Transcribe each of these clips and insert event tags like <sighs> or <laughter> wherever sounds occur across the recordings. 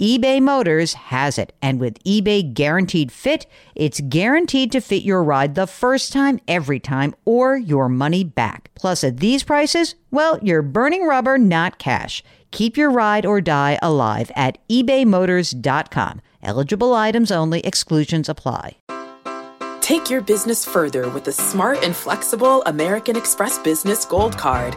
eBay Motors has it. And with eBay Guaranteed Fit, it's guaranteed to fit your ride the first time, every time, or your money back. Plus, at these prices, well, you're burning rubber, not cash. Keep your ride or die alive at ebaymotors.com. Eligible items only, exclusions apply. Take your business further with the smart and flexible American Express Business Gold Card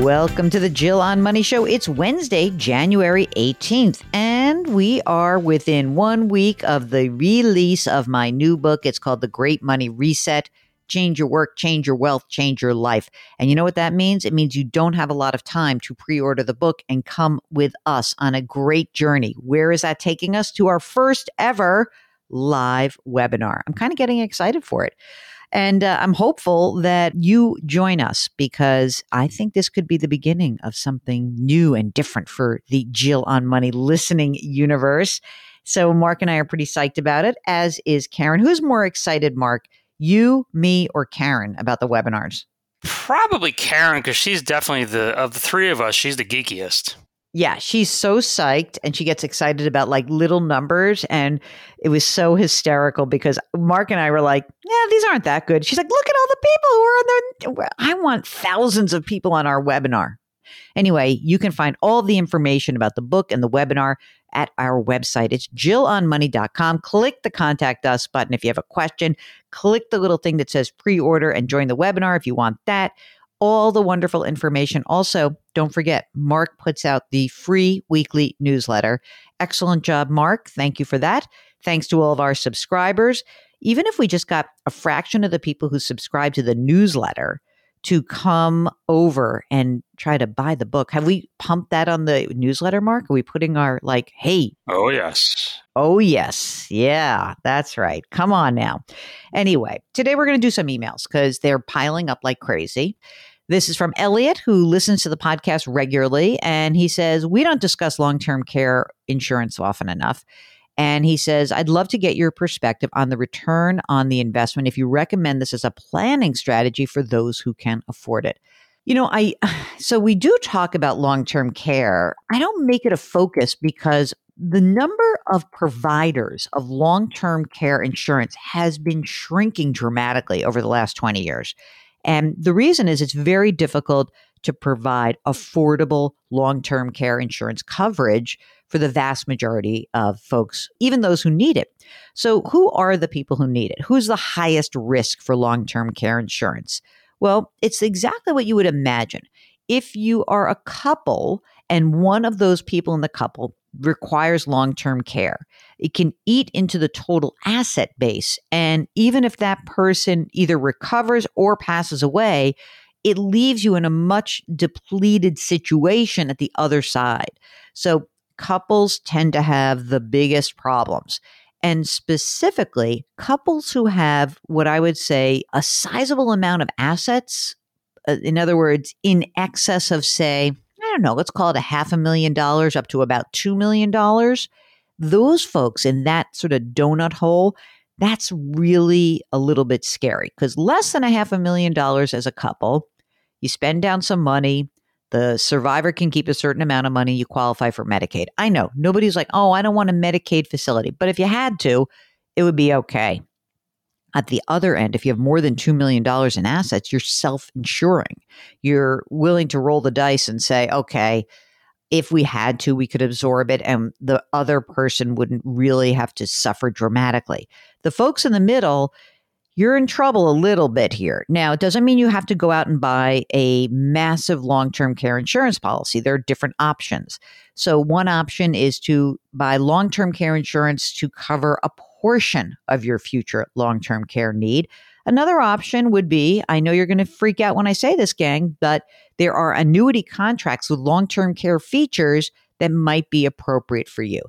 Welcome to the Jill on Money Show. It's Wednesday, January 18th, and we are within one week of the release of my new book. It's called The Great Money Reset Change Your Work, Change Your Wealth, Change Your Life. And you know what that means? It means you don't have a lot of time to pre order the book and come with us on a great journey. Where is that taking us? To our first ever live webinar. I'm kind of getting excited for it. And uh, I'm hopeful that you join us because I think this could be the beginning of something new and different for the Jill on Money listening universe. So, Mark and I are pretty psyched about it, as is Karen. Who's more excited, Mark? You, me, or Karen about the webinars? Probably Karen, because she's definitely the, of the three of us, she's the geekiest yeah, she's so psyched and she gets excited about like little numbers. And it was so hysterical because Mark and I were like, yeah, these aren't that good. She's like, look at all the people who are on there. I want thousands of people on our webinar. Anyway, you can find all the information about the book and the webinar at our website. It's jillonmoney.com. Click the contact us button if you have a question. Click the little thing that says pre order and join the webinar if you want that all the wonderful information. Also, don't forget, Mark puts out the free weekly newsletter. Excellent job, Mark. Thank you for that. Thanks to all of our subscribers. Even if we just got a fraction of the people who subscribe to the newsletter to come over and try to buy the book, have we pumped that on the newsletter, Mark? Are we putting our, like, hey? Oh, yes. Oh, yes. Yeah, that's right. Come on now. Anyway, today we're going to do some emails because they're piling up like crazy. This is from Elliot, who listens to the podcast regularly. And he says, We don't discuss long term care insurance often enough. And he says, I'd love to get your perspective on the return on the investment if you recommend this as a planning strategy for those who can afford it. You know, I <sighs> so we do talk about long-term care. I don't make it a focus because the number of providers of long-term care insurance has been shrinking dramatically over the last 20 years. And the reason is it's very difficult to provide affordable long term care insurance coverage for the vast majority of folks, even those who need it. So, who are the people who need it? Who's the highest risk for long term care insurance? Well, it's exactly what you would imagine. If you are a couple and one of those people in the couple requires long term care. It can eat into the total asset base. And even if that person either recovers or passes away, it leaves you in a much depleted situation at the other side. So couples tend to have the biggest problems. And specifically, couples who have what I would say a sizable amount of assets, uh, in other words, in excess of, say, I don't know, let's call it a half a million dollars up to about $2 million. Those folks in that sort of donut hole, that's really a little bit scary because less than a half a million dollars as a couple, you spend down some money, The survivor can keep a certain amount of money. You qualify for Medicaid. I know nobody's like, oh, I don't want a Medicaid facility. But if you had to, it would be okay. At the other end, if you have more than $2 million in assets, you're self insuring. You're willing to roll the dice and say, okay, if we had to, we could absorb it and the other person wouldn't really have to suffer dramatically. The folks in the middle, you're in trouble a little bit here. Now, it doesn't mean you have to go out and buy a massive long term care insurance policy. There are different options. So, one option is to buy long term care insurance to cover a portion of your future long term care need. Another option would be I know you're going to freak out when I say this, gang, but there are annuity contracts with long term care features that might be appropriate for you.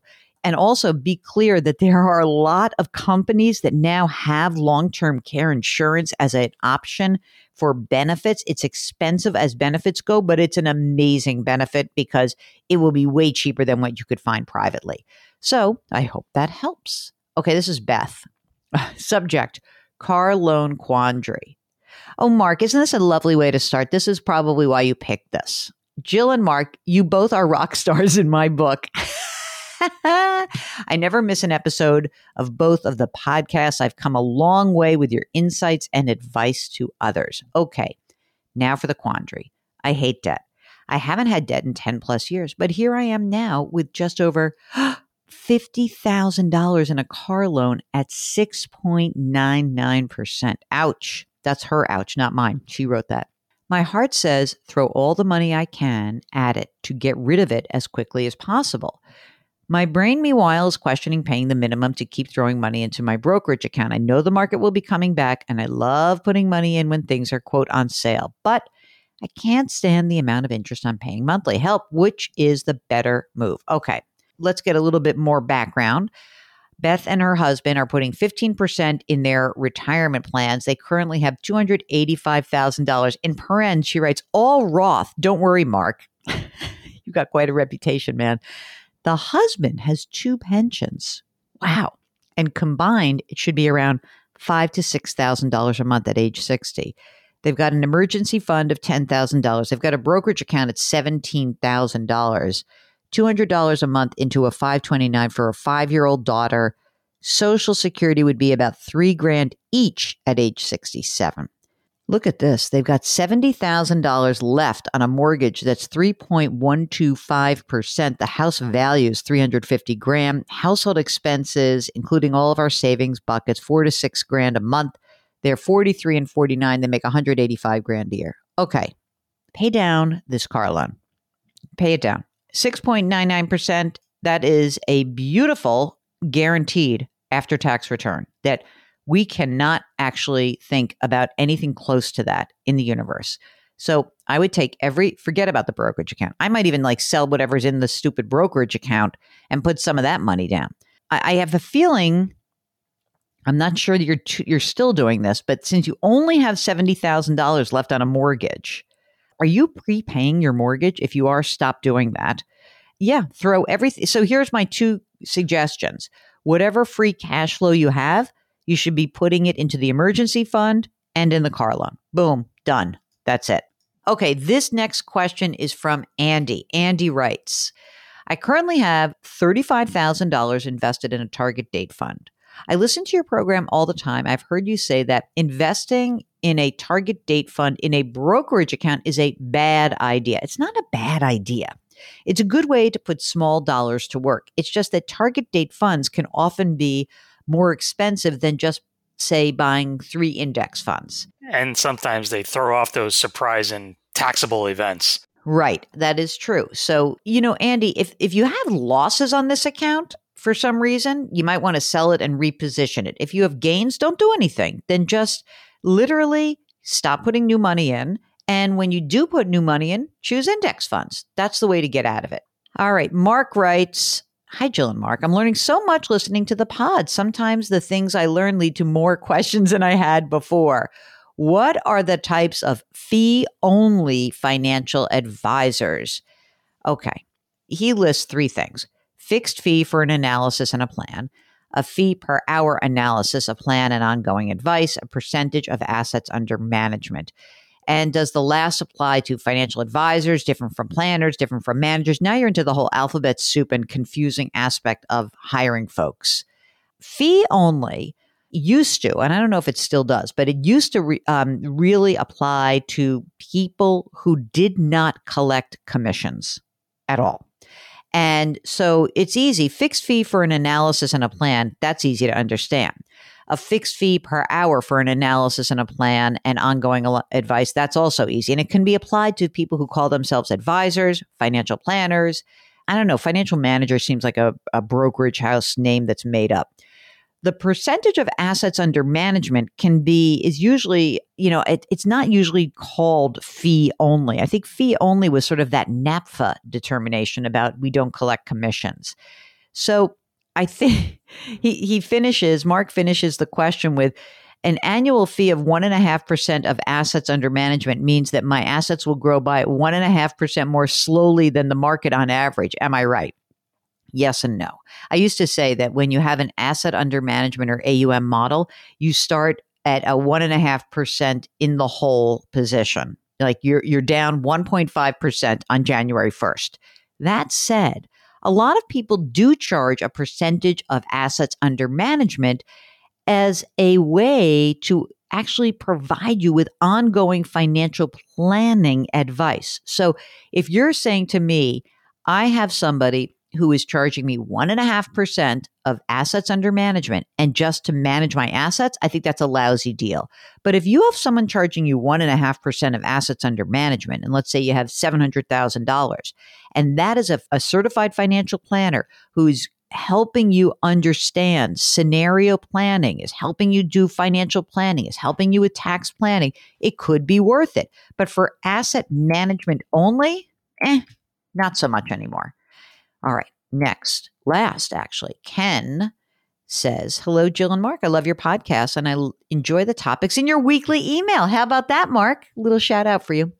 And also be clear that there are a lot of companies that now have long term care insurance as an option for benefits. It's expensive as benefits go, but it's an amazing benefit because it will be way cheaper than what you could find privately. So I hope that helps. Okay, this is Beth. <laughs> Subject car loan quandary. Oh, Mark, isn't this a lovely way to start? This is probably why you picked this. Jill and Mark, you both are rock <laughs> stars in my book. <laughs> <laughs> I never miss an episode of both of the podcasts. I've come a long way with your insights and advice to others. Okay, now for the quandary. I hate debt. I haven't had debt in 10 plus years, but here I am now with just over <gasps> $50,000 in a car loan at 6.99%. Ouch. That's her ouch, not mine. She wrote that. My heart says throw all the money I can at it to get rid of it as quickly as possible. My brain, meanwhile, is questioning paying the minimum to keep throwing money into my brokerage account. I know the market will be coming back, and I love putting money in when things are, quote, on sale. But I can't stand the amount of interest I'm paying monthly. Help, which is the better move? Okay let's get a little bit more background. Beth and her husband are putting 15% in their retirement plans. They currently have $285,000 in parens. She writes, all Roth. Don't worry, Mark. <laughs> You've got quite a reputation, man. The husband has two pensions. Wow. And combined, it should be around five to six thousand dollars a month at age 60. They've got an emergency fund of ten thousand dollars. They've got a brokerage account at seventeen thousand dollars. $200 a month into a 529 for a 5-year-old daughter. Social security would be about 3 grand each at age 67. Look at this. They've got $70,000 left on a mortgage that's 3.125%. The house value is 350 grand. Household expenses, including all of our savings buckets, 4 to 6 grand a month. They're 43 and 49. They make 185 grand a year. Okay. Pay down this car loan. Pay it down. 6.99%, that is a beautiful guaranteed after tax return that we cannot actually think about anything close to that in the universe. So I would take every, forget about the brokerage account. I might even like sell whatever's in the stupid brokerage account and put some of that money down. I, I have a feeling, I'm not sure that you're, t- you're still doing this, but since you only have $70,000 left on a mortgage, are you prepaying your mortgage? If you are, stop doing that. Yeah, throw everything. So here's my two suggestions. Whatever free cash flow you have, you should be putting it into the emergency fund and in the car loan. Boom, done. That's it. Okay, this next question is from Andy. Andy writes I currently have $35,000 invested in a target date fund. I listen to your program all the time. I've heard you say that investing in a target date fund in a brokerage account is a bad idea. It's not a bad idea. It's a good way to put small dollars to work. It's just that target date funds can often be more expensive than just, say, buying three index funds. And sometimes they throw off those surprise and taxable events. Right. That is true. So, you know, Andy, if, if you have losses on this account, for some reason, you might want to sell it and reposition it. If you have gains, don't do anything. Then just literally stop putting new money in. And when you do put new money in, choose index funds. That's the way to get out of it. All right. Mark writes Hi, Jill and Mark. I'm learning so much listening to the pod. Sometimes the things I learn lead to more <laughs> questions than I had before. What are the types of fee only financial advisors? Okay. He lists three things fixed fee for an analysis and a plan, a fee per hour analysis, a plan and ongoing advice, a percentage of assets under management. And does the last apply to financial advisors, different from planners, different from managers? Now you're into the whole alphabet soup and confusing aspect of hiring folks. Fee only used to, and I don't know if it still does, but it used to re, um, really apply to people who did not collect commissions at all. And so it's easy. Fixed fee for an analysis and a plan, that's easy to understand. A fixed fee per hour for an analysis and a plan and ongoing advice, that's also easy. And it can be applied to people who call themselves advisors, financial planners. I don't know, financial manager seems like a, a brokerage house name that's made up the percentage of assets under management can be is usually you know it, it's not usually called fee only i think fee only was sort of that napfa determination about we don't collect commissions so i think he, he finishes mark finishes the question with an annual fee of 1.5% of assets under management means that my assets will grow by 1.5% more slowly than the market on average. Am I right? Yes and no. I used to say that when you have an asset under management or AUM model, you start at a one and a half percent in the whole position. Like you're you're down 1.5% on January 1st. That said, a lot of people do charge a percentage of assets under management as a way to actually provide you with ongoing financial planning advice. So if you're saying to me, I have somebody who is charging me 1.5% of assets under management and just to manage my assets, I think that's a lousy deal. But if you have someone charging you 1.5% of assets under management, and let's say you have $700,000, and that is a, a certified financial planner who's helping you understand scenario planning, is helping you do financial planning, is helping you with tax planning, it could be worth it. But for asset management only, eh, not so much anymore. All right. Next, last, actually, Ken says, Hello, Jill and Mark. I love your podcast and I l- enjoy the topics in your weekly email. How about that, Mark? Little shout out for you.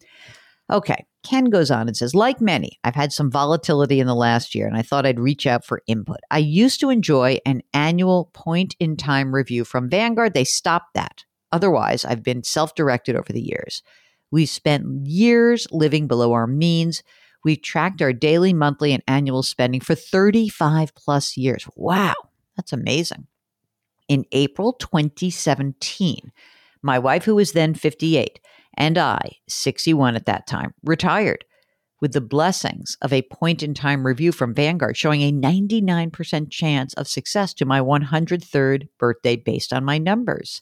Okay. Ken goes on and says, like many, I've had some volatility in the last year and I thought I'd reach out for input. I used to enjoy an annual point in time review from Vanguard. They stopped that. Otherwise, I've been self directed over the years. We've spent years living below our means. We've tracked our daily, monthly, and annual spending for 35 plus years. Wow, that's amazing. In April 2017, my wife, who was then 58, and I, 61 at that time, retired with the blessings of a point in time review from Vanguard showing a 99% chance of success to my 103rd birthday based on my numbers.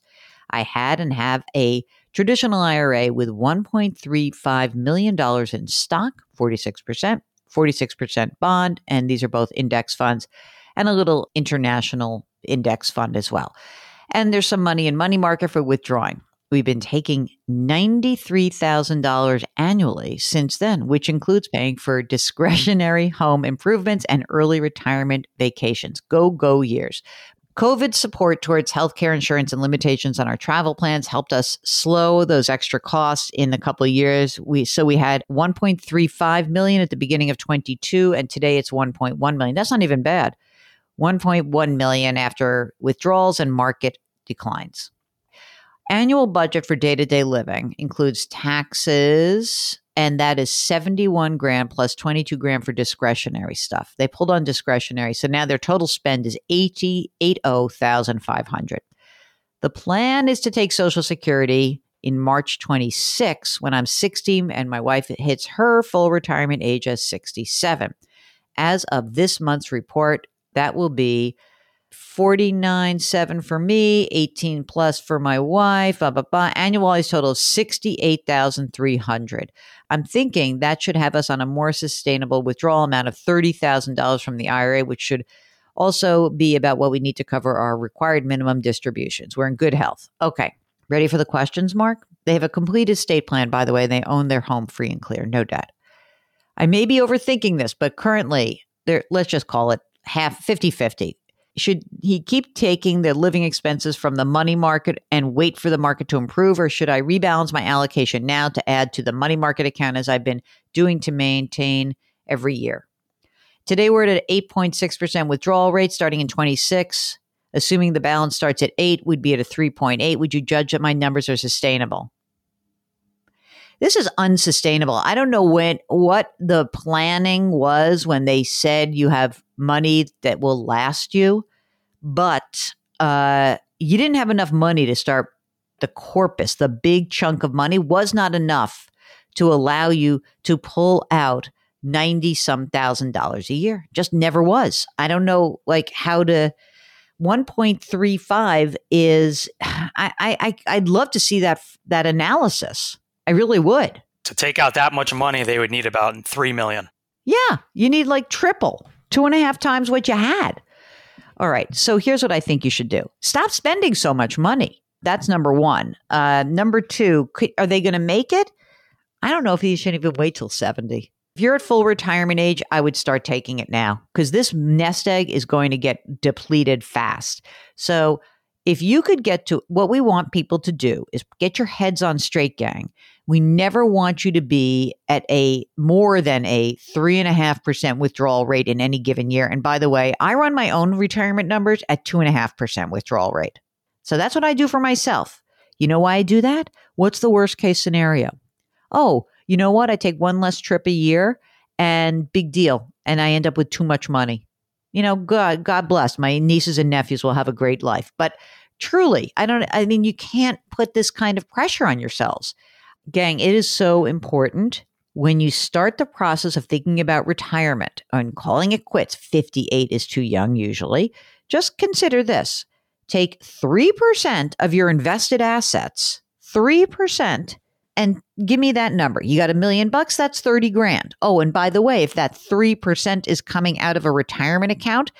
I had and have a traditional IRA with $1.35 million in stock, 46%, 46% bond, and these are both index funds, and a little international index fund as well. And there's some money in money market for withdrawing. We've been taking $93,000 annually since then, which includes paying for discretionary home improvements and early retirement vacations. Go, go years. COVID support towards healthcare insurance and limitations on our travel plans helped us slow those extra costs in a couple of years. We so we had 1.35 million at the beginning of 22 and today it's 1.1 million. That's not even bad. 1.1 million after withdrawals and market declines. Annual budget for day-to-day living includes taxes, and that is 71 grand plus 22 grand for discretionary stuff. They pulled on discretionary, so now their total spend is 88,500. The plan is to take Social Security in March 26 when I'm 60 and my wife hits her full retirement age as 67. As of this month's report, that will be 49 7 for me 18 plus for my wife blah blah blah. Annualized total of 68300 i'm thinking that should have us on a more sustainable withdrawal amount of $30000 from the ira which should also be about what we need to cover our required minimum distributions. We're in good health. Okay ready for the questions mark? They have a complete estate plan by the way. They own their home free and clear no debt. I may be overthinking this but currently let's just call it half 50 50 should he keep taking the living expenses from the money market and wait for the market to improve, or should I rebalance my allocation now to add to the money market account as I've been doing to maintain every year? Today we're at an 8.6% withdrawal rate starting in 26. Assuming the balance starts at 8, we'd be at a 3.8. Would you judge that my numbers are sustainable? This is unsustainable. I don't know when what the planning was when they said you have money that will last you, but uh, you didn't have enough money to start the corpus. The big chunk of money was not enough to allow you to pull out 90 some thousand dollars a year. Just never was. I don't know like how to 1.35 is <sighs> I, I I'd love to see that that analysis. I really would. To take out that much money, they would need about three million. Yeah, you need like triple, two and a half times what you had. All right, so here's what I think you should do: stop spending so much money. That's number one. Uh, number two, are they going to make it? I don't know if you should even wait till seventy. If you're at full retirement age, I would start taking it now because this nest egg is going to get depleted fast. So if you could get to what we want people to do is get your heads on straight, gang. We never want you to be at a more than a three and a half percent withdrawal rate in any given year. And by the way, I run my own retirement numbers at two and a half percent withdrawal rate. So that's what I do for myself. You know why I do that? What's the worst case scenario? Oh, you know what? I take one less trip a year and big deal. And I end up with too much money. You know, God, God bless. My nieces and nephews will have a great life. But truly, I don't, I mean, you can't put this kind of pressure on yourselves. Gang, it is so important when you start the process of thinking about retirement and calling it quits, 58 is too young usually. Just consider this take 3% of your invested assets, 3%, and give me that number. You got a million bucks, that's 30 grand. Oh, and by the way, if that 3% is coming out of a retirement account,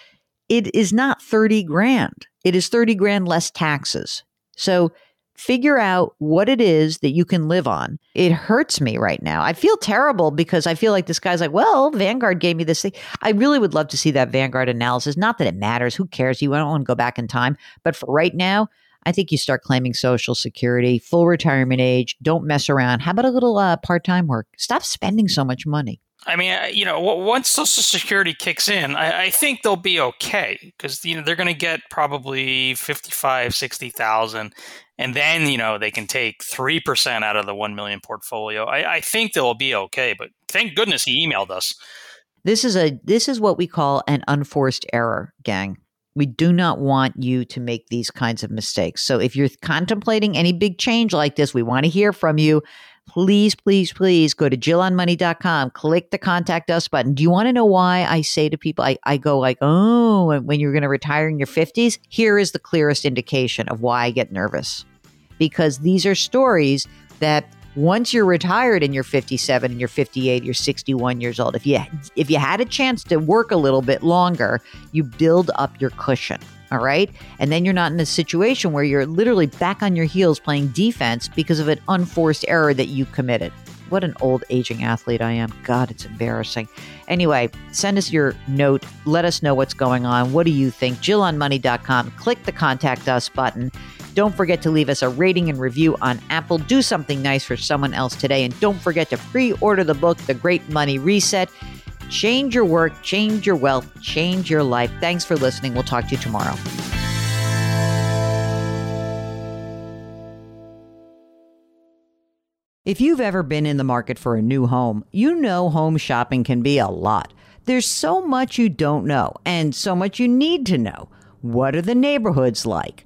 it is not 30 grand. It is 30 grand less taxes. So figure out what it is that you can live on. It hurts me right now. I feel terrible because I feel like this guy's like, well, Vanguard gave me this thing. I really would love to see that Vanguard analysis. Not that it matters. Who cares? You don't want to go back in time. But for right now, I think you start claiming Social Security, full retirement age. Don't mess around. How about a little uh, part time work? Stop spending so much money. I mean, you know, once Social Security kicks in, I, I think they'll be okay because you know they're going to get probably 55, 60,000 and then you know they can take 3% out of the 1 million portfolio. I, I think they'll be okay, but thank goodness he emailed us. This is a this is what we call an unforced error, gang. We do not want you to make these kinds of mistakes. So if you're contemplating any big change like this, we want to hear from you. Please, please, please go to jillonmoney.com, click the contact us button. Do you want to know why I say to people, I, I go like, oh, when you're going to retire in your 50s? Here is the clearest indication of why I get nervous. Because these are stories that once you're retired and you're 57 and you're 58 you're 61 years old if you if you had a chance to work a little bit longer you build up your cushion all right and then you're not in a situation where you're literally back on your heels playing defense because of an unforced error that you committed what an old aging athlete I am. God, it's embarrassing. Anyway, send us your note. Let us know what's going on. What do you think? JillOnMoney.com. Click the contact us button. Don't forget to leave us a rating and review on Apple. Do something nice for someone else today. And don't forget to pre order the book, The Great Money Reset. Change your work, change your wealth, change your life. Thanks for listening. We'll talk to you tomorrow. If you've ever been in the market for a new home, you know home shopping can be a lot. There's so much you don't know and so much you need to know. What are the neighborhoods like?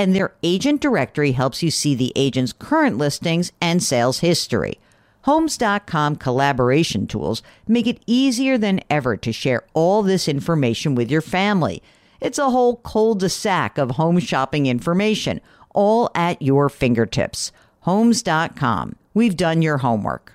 and their agent directory helps you see the agent's current listings and sales history. Homes.com collaboration tools make it easier than ever to share all this information with your family. It's a whole cul-de-sac of home shopping information, all at your fingertips. Homes.com. We've done your homework.